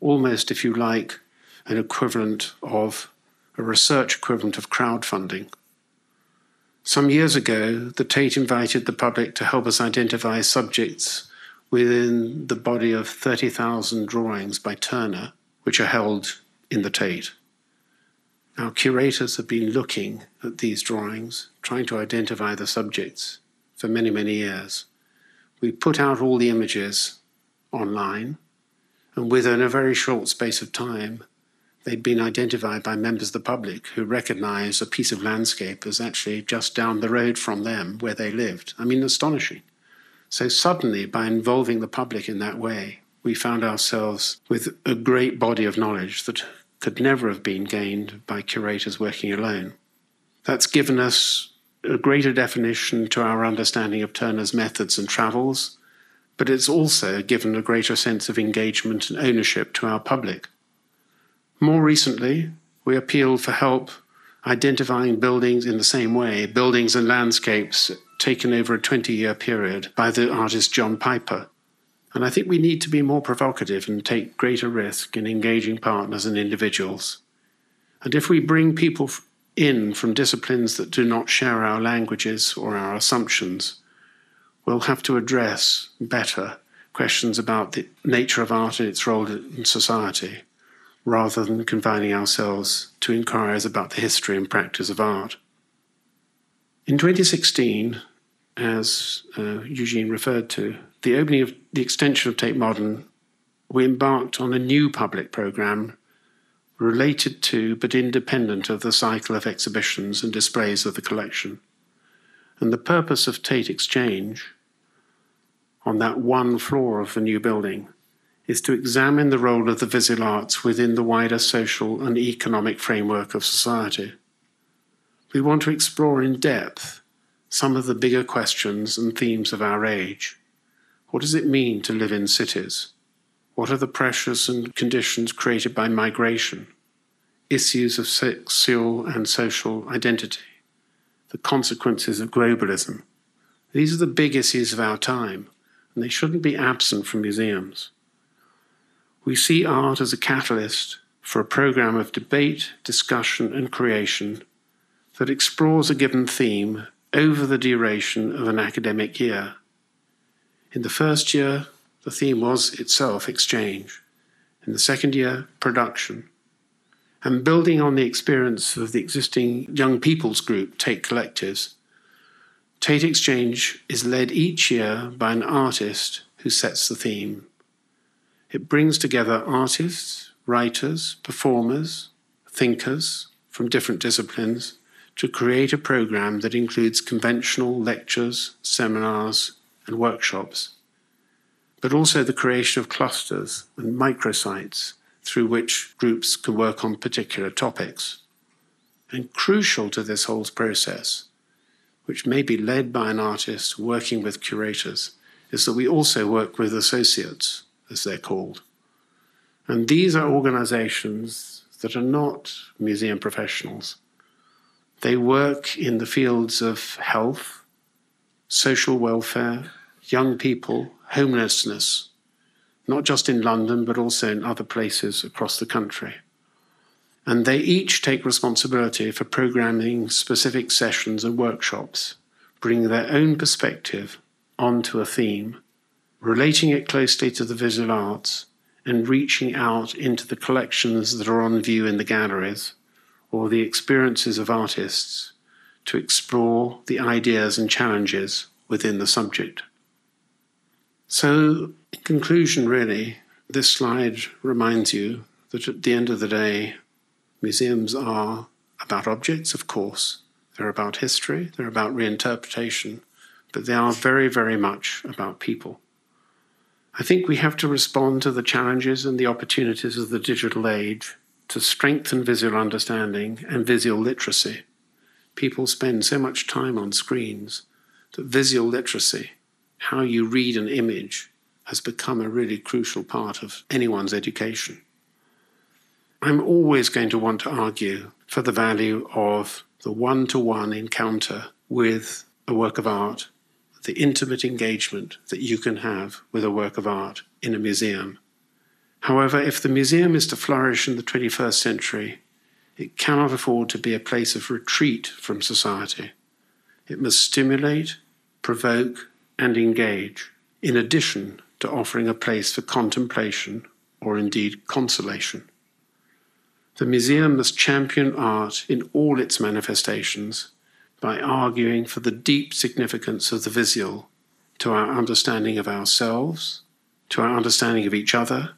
almost, if you like, an equivalent of a research equivalent of crowdfunding. Some years ago, the Tate invited the public to help us identify subjects within the body of 30,000 drawings by Turner, which are held in the Tate. Now, curators have been looking at these drawings, trying to identify the subjects for many, many years. We put out all the images online, and within a very short space of time, they'd been identified by members of the public who recognized a piece of landscape as actually just down the road from them where they lived. I mean, astonishing. So, suddenly, by involving the public in that way, we found ourselves with a great body of knowledge that could never have been gained by curators working alone. That's given us a greater definition to our understanding of Turner's methods and travels, but it's also given a greater sense of engagement and ownership to our public. More recently, we appealed for help identifying buildings in the same way, buildings and landscapes taken over a 20 year period by the artist John Piper. And I think we need to be more provocative and take greater risk in engaging partners and individuals. And if we bring people in from disciplines that do not share our languages or our assumptions, we'll have to address better questions about the nature of art and its role in society, rather than confining ourselves to inquiries about the history and practice of art. In 2016, as uh, Eugene referred to, the opening of the extension of Tate Modern, we embarked on a new public programme related to but independent of the cycle of exhibitions and displays of the collection. And the purpose of Tate Exchange on that one floor of the new building is to examine the role of the visual arts within the wider social and economic framework of society. We want to explore in depth some of the bigger questions and themes of our age. What does it mean to live in cities? What are the pressures and conditions created by migration? Issues of sexual and social identity? The consequences of globalism? These are the big issues of our time, and they shouldn't be absent from museums. We see art as a catalyst for a program of debate, discussion, and creation that explores a given theme over the duration of an academic year. In the first year, the theme was itself exchange. In the second year, production. And building on the experience of the existing young people's group, Tate Collectives, Tate Exchange is led each year by an artist who sets the theme. It brings together artists, writers, performers, thinkers from different disciplines to create a program that includes conventional lectures, seminars, and workshops but also the creation of clusters and microsites through which groups can work on particular topics. And crucial to this whole process, which may be led by an artist working with curators, is that we also work with associates, as they're called. And these are organizations that are not museum professionals. They work in the fields of health, social welfare, young people, homelessness, not just in London, but also in other places across the country. And they each take responsibility for programming specific sessions and workshops, bringing their own perspective onto a theme, relating it closely to the visual arts, and reaching out into the collections that are on view in the galleries or the experiences of artists to explore the ideas and challenges within the subject. So, in conclusion, really, this slide reminds you that at the end of the day, museums are about objects, of course, they're about history, they're about reinterpretation, but they are very, very much about people. I think we have to respond to the challenges and the opportunities of the digital age to strengthen visual understanding and visual literacy. People spend so much time on screens that visual literacy how you read an image has become a really crucial part of anyone's education. I'm always going to want to argue for the value of the one to one encounter with a work of art, the intimate engagement that you can have with a work of art in a museum. However, if the museum is to flourish in the 21st century, it cannot afford to be a place of retreat from society. It must stimulate, provoke, and engage, in addition to offering a place for contemplation or indeed consolation. The museum must champion art in all its manifestations by arguing for the deep significance of the visual to our understanding of ourselves, to our understanding of each other,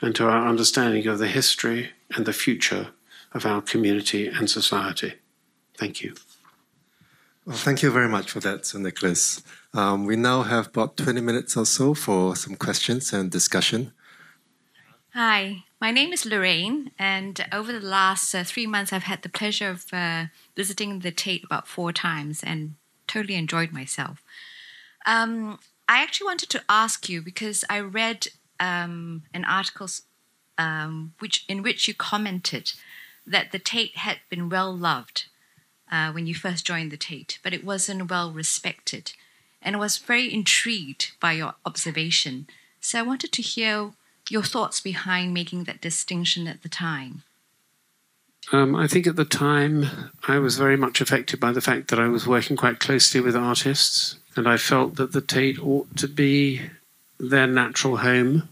and to our understanding of the history and the future of our community and society. Thank you. Well, thank you very much for that, Sir Nicholas. Um, we now have about 20 minutes or so for some questions and discussion. Hi, my name is Lorraine, and over the last uh, three months, I've had the pleasure of uh, visiting the Tate about four times and totally enjoyed myself. Um, I actually wanted to ask you because I read um, an article um, which in which you commented that the Tate had been well loved uh, when you first joined the Tate, but it wasn't well respected, and was very intrigued by your observation. So I wanted to hear your thoughts behind making that distinction at the time? Um, I think at the time I was very much affected by the fact that I was working quite closely with artists, and I felt that the Tate ought to be their natural home,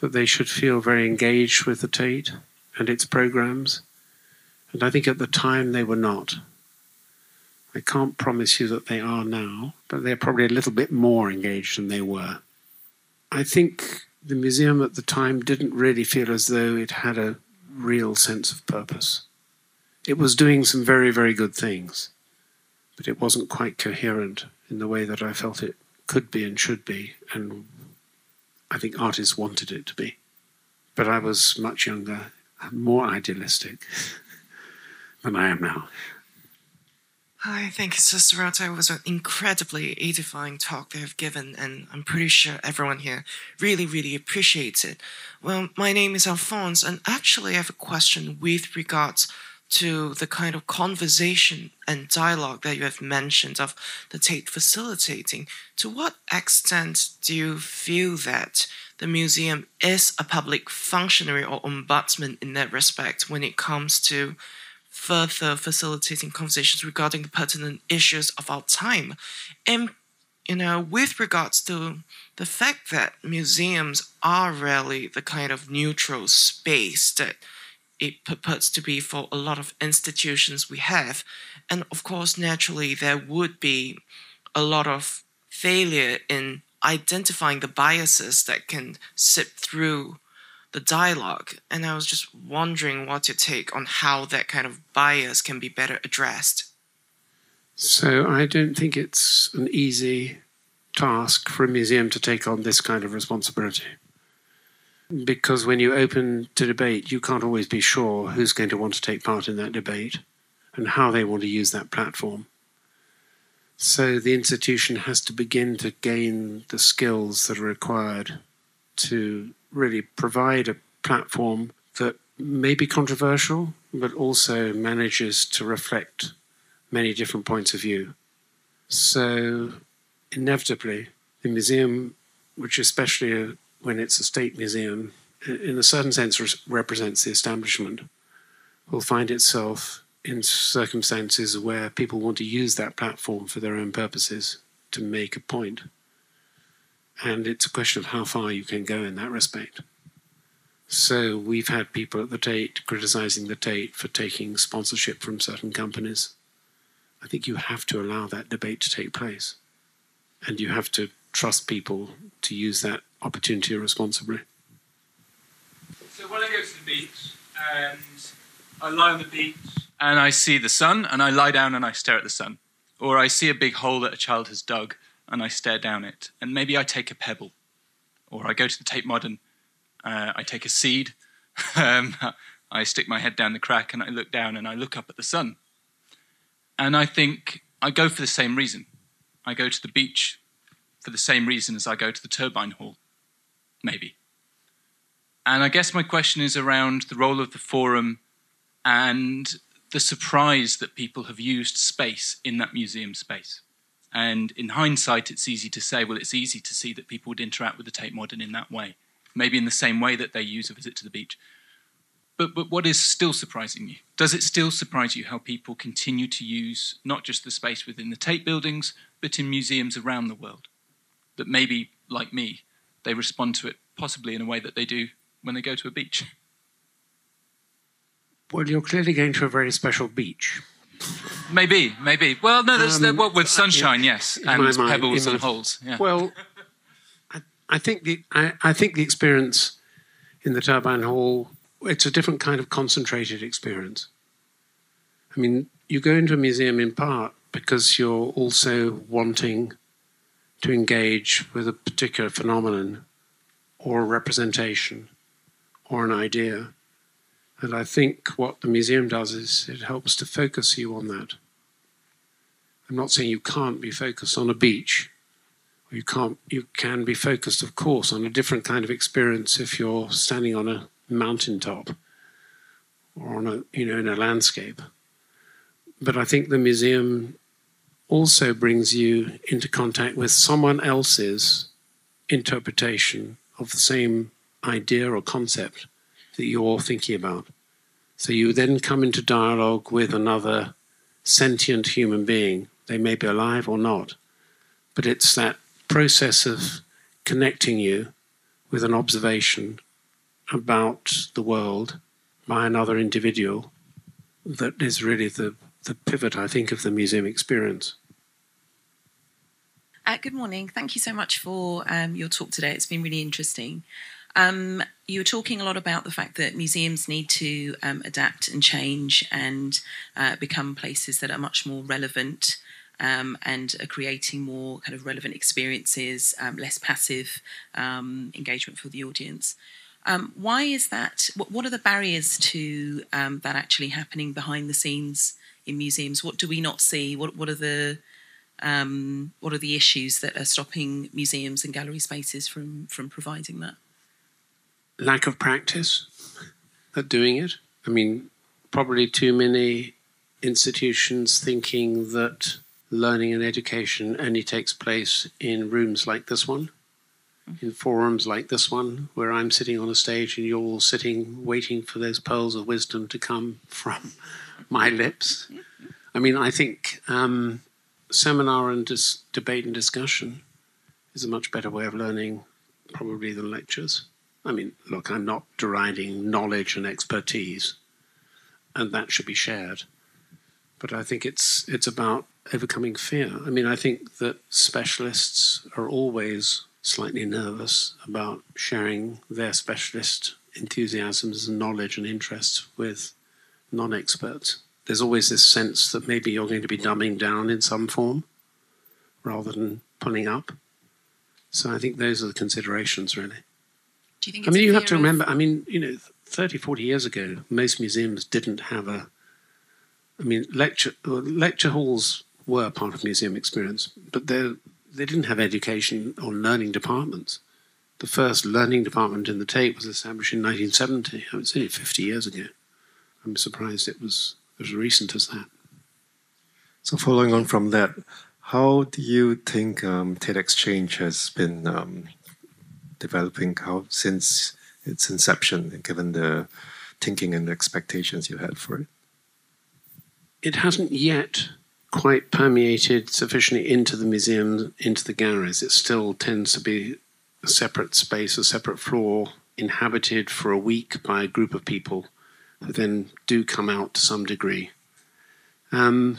that they should feel very engaged with the Tate and its programs. And I think at the time they were not. I can't promise you that they are now, but they're probably a little bit more engaged than they were. I think the museum at the time didn't really feel as though it had a real sense of purpose. It was doing some very, very good things, but it wasn't quite coherent in the way that I felt it could be and should be, and I think artists wanted it to be. But I was much younger, and more idealistic than I am now. Hi, think Sir Serota. Was an incredibly edifying talk they have given, and I'm pretty sure everyone here really, really appreciates it. Well, my name is Alphonse, and actually, I have a question with regards to the kind of conversation and dialogue that you have mentioned of the Tate facilitating. To what extent do you feel that the museum is a public functionary or ombudsman in that respect when it comes to further facilitating conversations regarding the pertinent issues of our time. And, you know, with regards to the fact that museums are really the kind of neutral space that it purports to be for a lot of institutions we have. And of course, naturally, there would be a lot of failure in identifying the biases that can sip through the dialogue. And I was just wondering what's your take on how that kind of bias can be better addressed. So I don't think it's an easy task for a museum to take on this kind of responsibility. Because when you open to debate, you can't always be sure who's going to want to take part in that debate and how they want to use that platform. So the institution has to begin to gain the skills that are required to really provide a platform that may be controversial, but also manages to reflect many different points of view. So, inevitably, the museum, which especially uh, when it's a state museum, in a certain sense represents the establishment, will find itself in circumstances where people want to use that platform for their own purposes to make a point. And it's a question of how far you can go in that respect. So we've had people at the Tate criticizing the Tate for taking sponsorship from certain companies. I think you have to allow that debate to take place. And you have to trust people to use that opportunity responsibly. So when I go to the beach and I lie on the beach and I see the sun and I lie down and I stare at the sun, or I see a big hole that a child has dug and I stare down it. And maybe I take a pebble, or I go to the Tate Modern, uh, I take a seed, um, I stick my head down the crack and I look down and I look up at the sun. And I think I go for the same reason. I go to the beach for the same reason as I go to the turbine hall. Maybe. And I guess my question is around the role of the forum and the surprise that people have used space in that museum space. And in hindsight, it's easy to say, well, it's easy to see that people would interact with the Tate Modern in that way, maybe in the same way that they use a visit to the beach. But, but what is still surprising you? Does it still surprise you how people continue to use not just the space within the Tate buildings, but in museums around the world? That maybe, like me, they respond to it possibly in a way that they do when they go to a beach. Well, you're clearly going to a very special beach. Maybe, maybe. Well, no, there's um, what with sunshine, yes, and mind, pebbles and holes. Yeah. Well, I, I think the I, I, think the experience in the turbine hall it's a different kind of concentrated experience. I mean, you go into a museum in part because you're also wanting to engage with a particular phenomenon or a representation or an idea and I think what the museum does is it helps to focus you on that. I'm not saying you can't be focused on a beach. You can't. You can be focused, of course, on a different kind of experience if you're standing on a mountaintop or on a, you know, in a landscape. But I think the museum also brings you into contact with someone else's interpretation of the same idea or concept that you're thinking about. So you then come into dialogue with another sentient human being. They may be alive or not, but it's that process of connecting you with an observation about the world by another individual that is really the, the pivot, I think, of the museum experience. Uh, good morning. Thank you so much for um, your talk today. It's been really interesting. Um, you were talking a lot about the fact that museums need to um, adapt and change and uh, become places that are much more relevant um, and are creating more kind of relevant experiences, um, less passive um, engagement for the audience. Um, why is that? What, what, are the barriers to that actually happening behind the scenes in museums? What do we not see? What, what are the what are the issues that are stopping museums and gallery spaces from from providing that? Lack of practice at doing it. I mean, probably too many institutions thinking that learning and education only takes place in rooms like this one, in forums like this one, where I'm sitting on a stage and you're all sitting waiting for those pearls of wisdom to come from my lips. I mean, I think um, seminar and dis- debate and discussion is a much better way of learning, probably, than lectures. I mean, look, I'm not deriding knowledge and expertise, and that should be shared. But I think it's it's about overcoming fear. I mean, I think that specialists are always slightly nervous about sharing their specialist enthusiasms and knowledge and interests with non-experts. There's always this sense that maybe you're going to be dumbing down in some form rather than pulling up. So I think those are the considerations, really. Do you think? I mean, you have to remember. I mean, you know, 30, 40 years ago, most museums didn't have a. I mean, lecture lecture halls were part of museum experience, but they they didn't have education or learning departments. The first learning department in the Tate was established in 1970. It's only 50 years ago. I'm surprised it was as recent as that. So, following on from that, how do you think um, Tate Exchange has been um, developing how since its inception, given the thinking and expectations you had for it? It hasn't yet quite permeated sufficiently into the museum, into the galleries. It still tends to be a separate space, a separate floor, inhabited for a week by a group of people who then do come out to some degree. Um,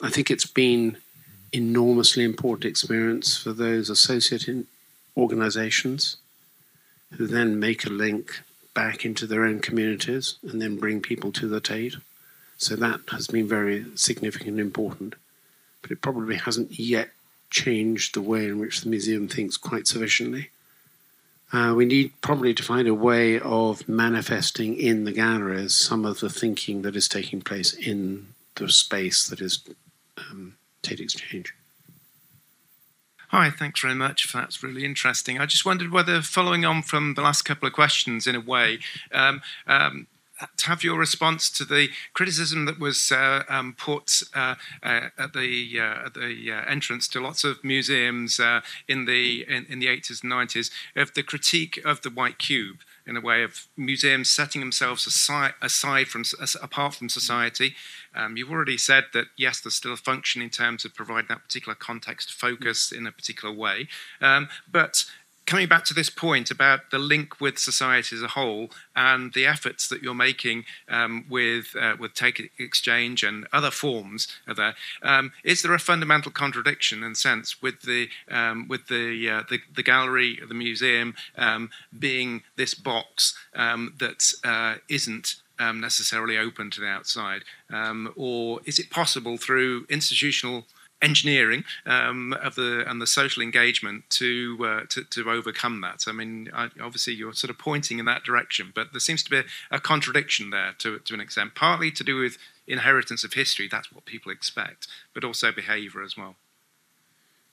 I think it's been enormously important experience for those associated organizations who then make a link back into their own communities and then bring people to the Tate. So that has been very significant and important. But it probably hasn't yet changed the way in which the museum thinks quite sufficiently. Uh, we need probably to find a way of manifesting in the galleries some of the thinking that is taking place in the space that is um, Tate Exchange. Hi, thanks very much. That's really interesting. I just wondered whether, following on from the last couple of questions, in a way, um, um, to have your response to the criticism that was uh, um, put uh, uh, at the uh, at the uh, entrance to lots of museums uh, in the in, in, the 80s and 90s of the critique of the white cube in a way of museums setting themselves aside, aside from apart from society. Um, you've already said that yes, there's still a function in terms of providing that particular context focus in a particular way, um, but coming back to this point about the link with society as a whole and the efforts that you're making um, with uh, with Tate Exchange and other forms of that, um, is there a fundamental contradiction in sense with the um, with the, uh, the, the gallery, the museum um, being this box um, that uh, not um, necessarily open to the outside, or is it possible through institutional engineering um, of the and the social engagement to, uh, to, to overcome that. I mean, I, obviously you're sort of pointing in that direction, but there seems to be a, a contradiction there to to an extent, partly to do with inheritance of history. That's what people expect, but also behaviour as well.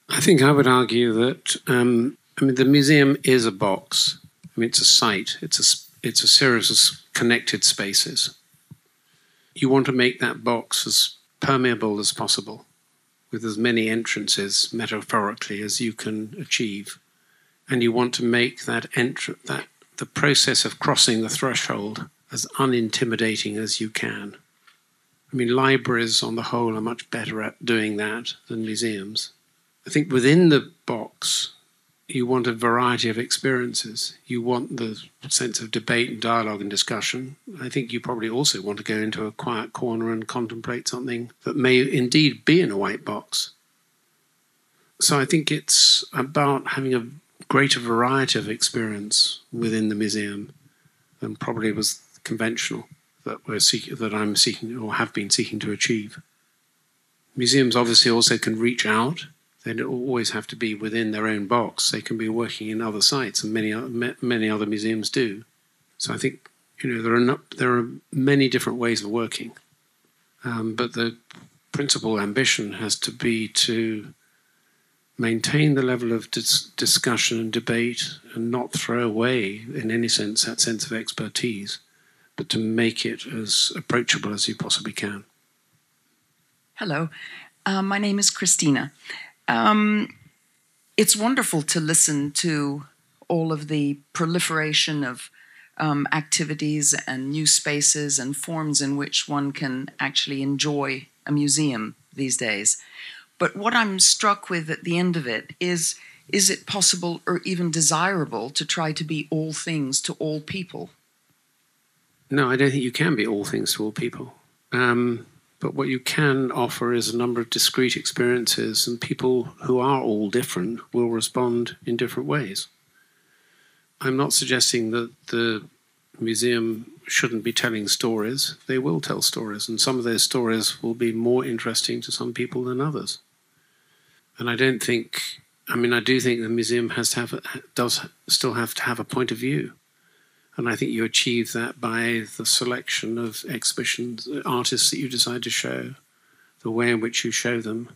I think I would argue that um, I mean the museum is a box. I mean, it's a site. It's a it's a series of connected spaces. You want to make that box as permeable as possible with as many entrances metaphorically as you can achieve. And you want to make that entr- that the process of crossing the threshold as unintimidating as you can. I mean, libraries on the whole are much better at doing that than museums. I think within the box, you want a variety of experiences. You want the sense of debate and dialogue and discussion. I think you probably also want to go into a quiet corner and contemplate something that may indeed be in a white box. So I think it's about having a greater variety of experience within the museum than probably was conventional that we're seeking, that I'm seeking or have been seeking to achieve. Museums obviously also can reach out they don't always have to be within their own box. They can be working in other sites, and many many other museums do. So I think you know there are not, there are many different ways of working, um, but the principal ambition has to be to maintain the level of dis- discussion and debate, and not throw away, in any sense, that sense of expertise, but to make it as approachable as you possibly can. Hello, uh, my name is Christina. Um, it's wonderful to listen to all of the proliferation of um, activities and new spaces and forms in which one can actually enjoy a museum these days. But what I'm struck with at the end of it is is it possible or even desirable to try to be all things to all people? No, I don't think you can be all things to all people. Um, but what you can offer is a number of discrete experiences, and people who are all different will respond in different ways. I'm not suggesting that the museum shouldn't be telling stories. They will tell stories, and some of those stories will be more interesting to some people than others. And I don't think, I mean, I do think the museum has to have, does still have to have a point of view. And I think you achieve that by the selection of exhibitions, artists that you decide to show, the way in which you show them.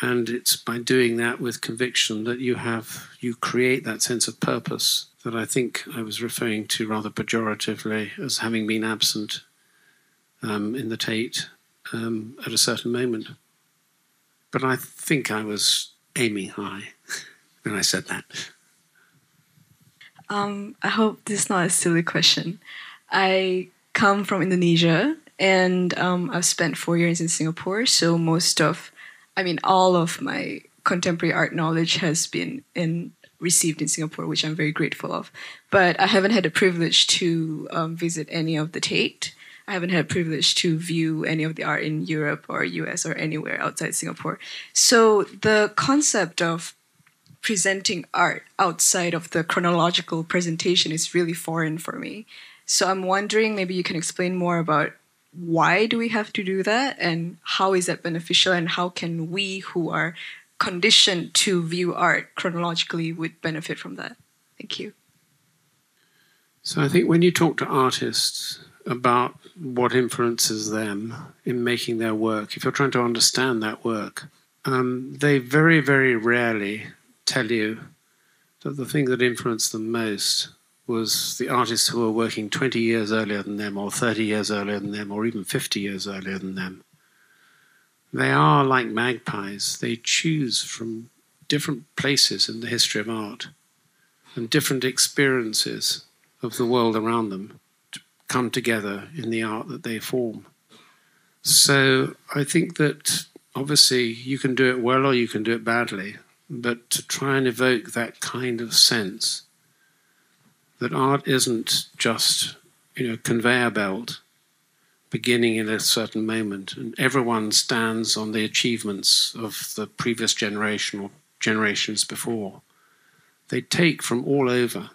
And it's by doing that with conviction that you have, you create that sense of purpose that I think I was referring to rather pejoratively as having been absent um, in the Tate um, at a certain moment. But I think I was aiming high when I said that. Um, I hope this is not a silly question. I come from Indonesia and um, I've spent four years in Singapore. So most of, I mean, all of my contemporary art knowledge has been in received in Singapore, which I'm very grateful of. But I haven't had the privilege to um, visit any of the Tate. I haven't had privilege to view any of the art in Europe or US or anywhere outside Singapore. So the concept of presenting art outside of the chronological presentation is really foreign for me. So I'm wondering maybe you can explain more about why do we have to do that and how is that beneficial and how can we who are conditioned to view art chronologically would benefit from that? Thank you. So I think when you talk to artists about what influences them in making their work, if you're trying to understand that work, um, they very, very rarely tell you that the thing that influenced them most was the artists who were working 20 years earlier than them, or 30 years earlier than them, or even 50 years earlier than them. They are like magpies. They choose from different places in the history of art and different experiences of the world around them to come together in the art that they form. So I think that obviously you can do it well or you can do it badly, but to try and evoke that kind of sense that art isn't just you know conveyor belt beginning in a certain moment and everyone stands on the achievements of the previous generation or generations before. They take from all over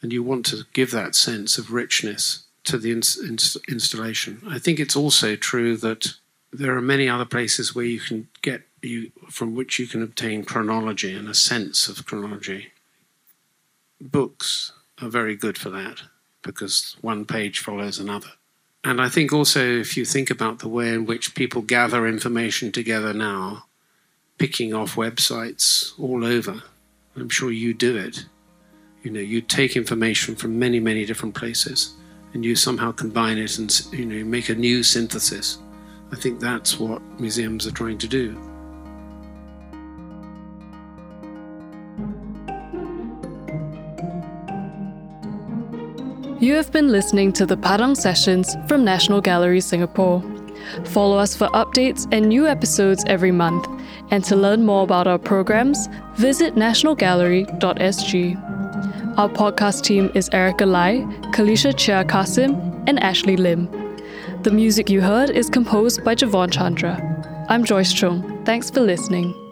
and you want to give that sense of richness to the ins- ins- installation. I think it's also true that there are many other places where you can get you from which you can obtain chronology and a sense of chronology books are very good for that because one page follows another. And I think also, if you think about the way in which people gather information together now, picking off websites all over, I'm sure you do it. You know, you take information from many, many different places and you somehow combine it and you know make a new synthesis. I think that's what museums are trying to do. You have been listening to the Padang Sessions from National Gallery Singapore. Follow us for updates and new episodes every month. And to learn more about our programs, visit nationalgallery.sg. Our podcast team is Erica Lai, Kalisha Chia Kasim, and Ashley Lim. The music you heard is composed by Javon Chandra. I'm Joyce Chung. Thanks for listening.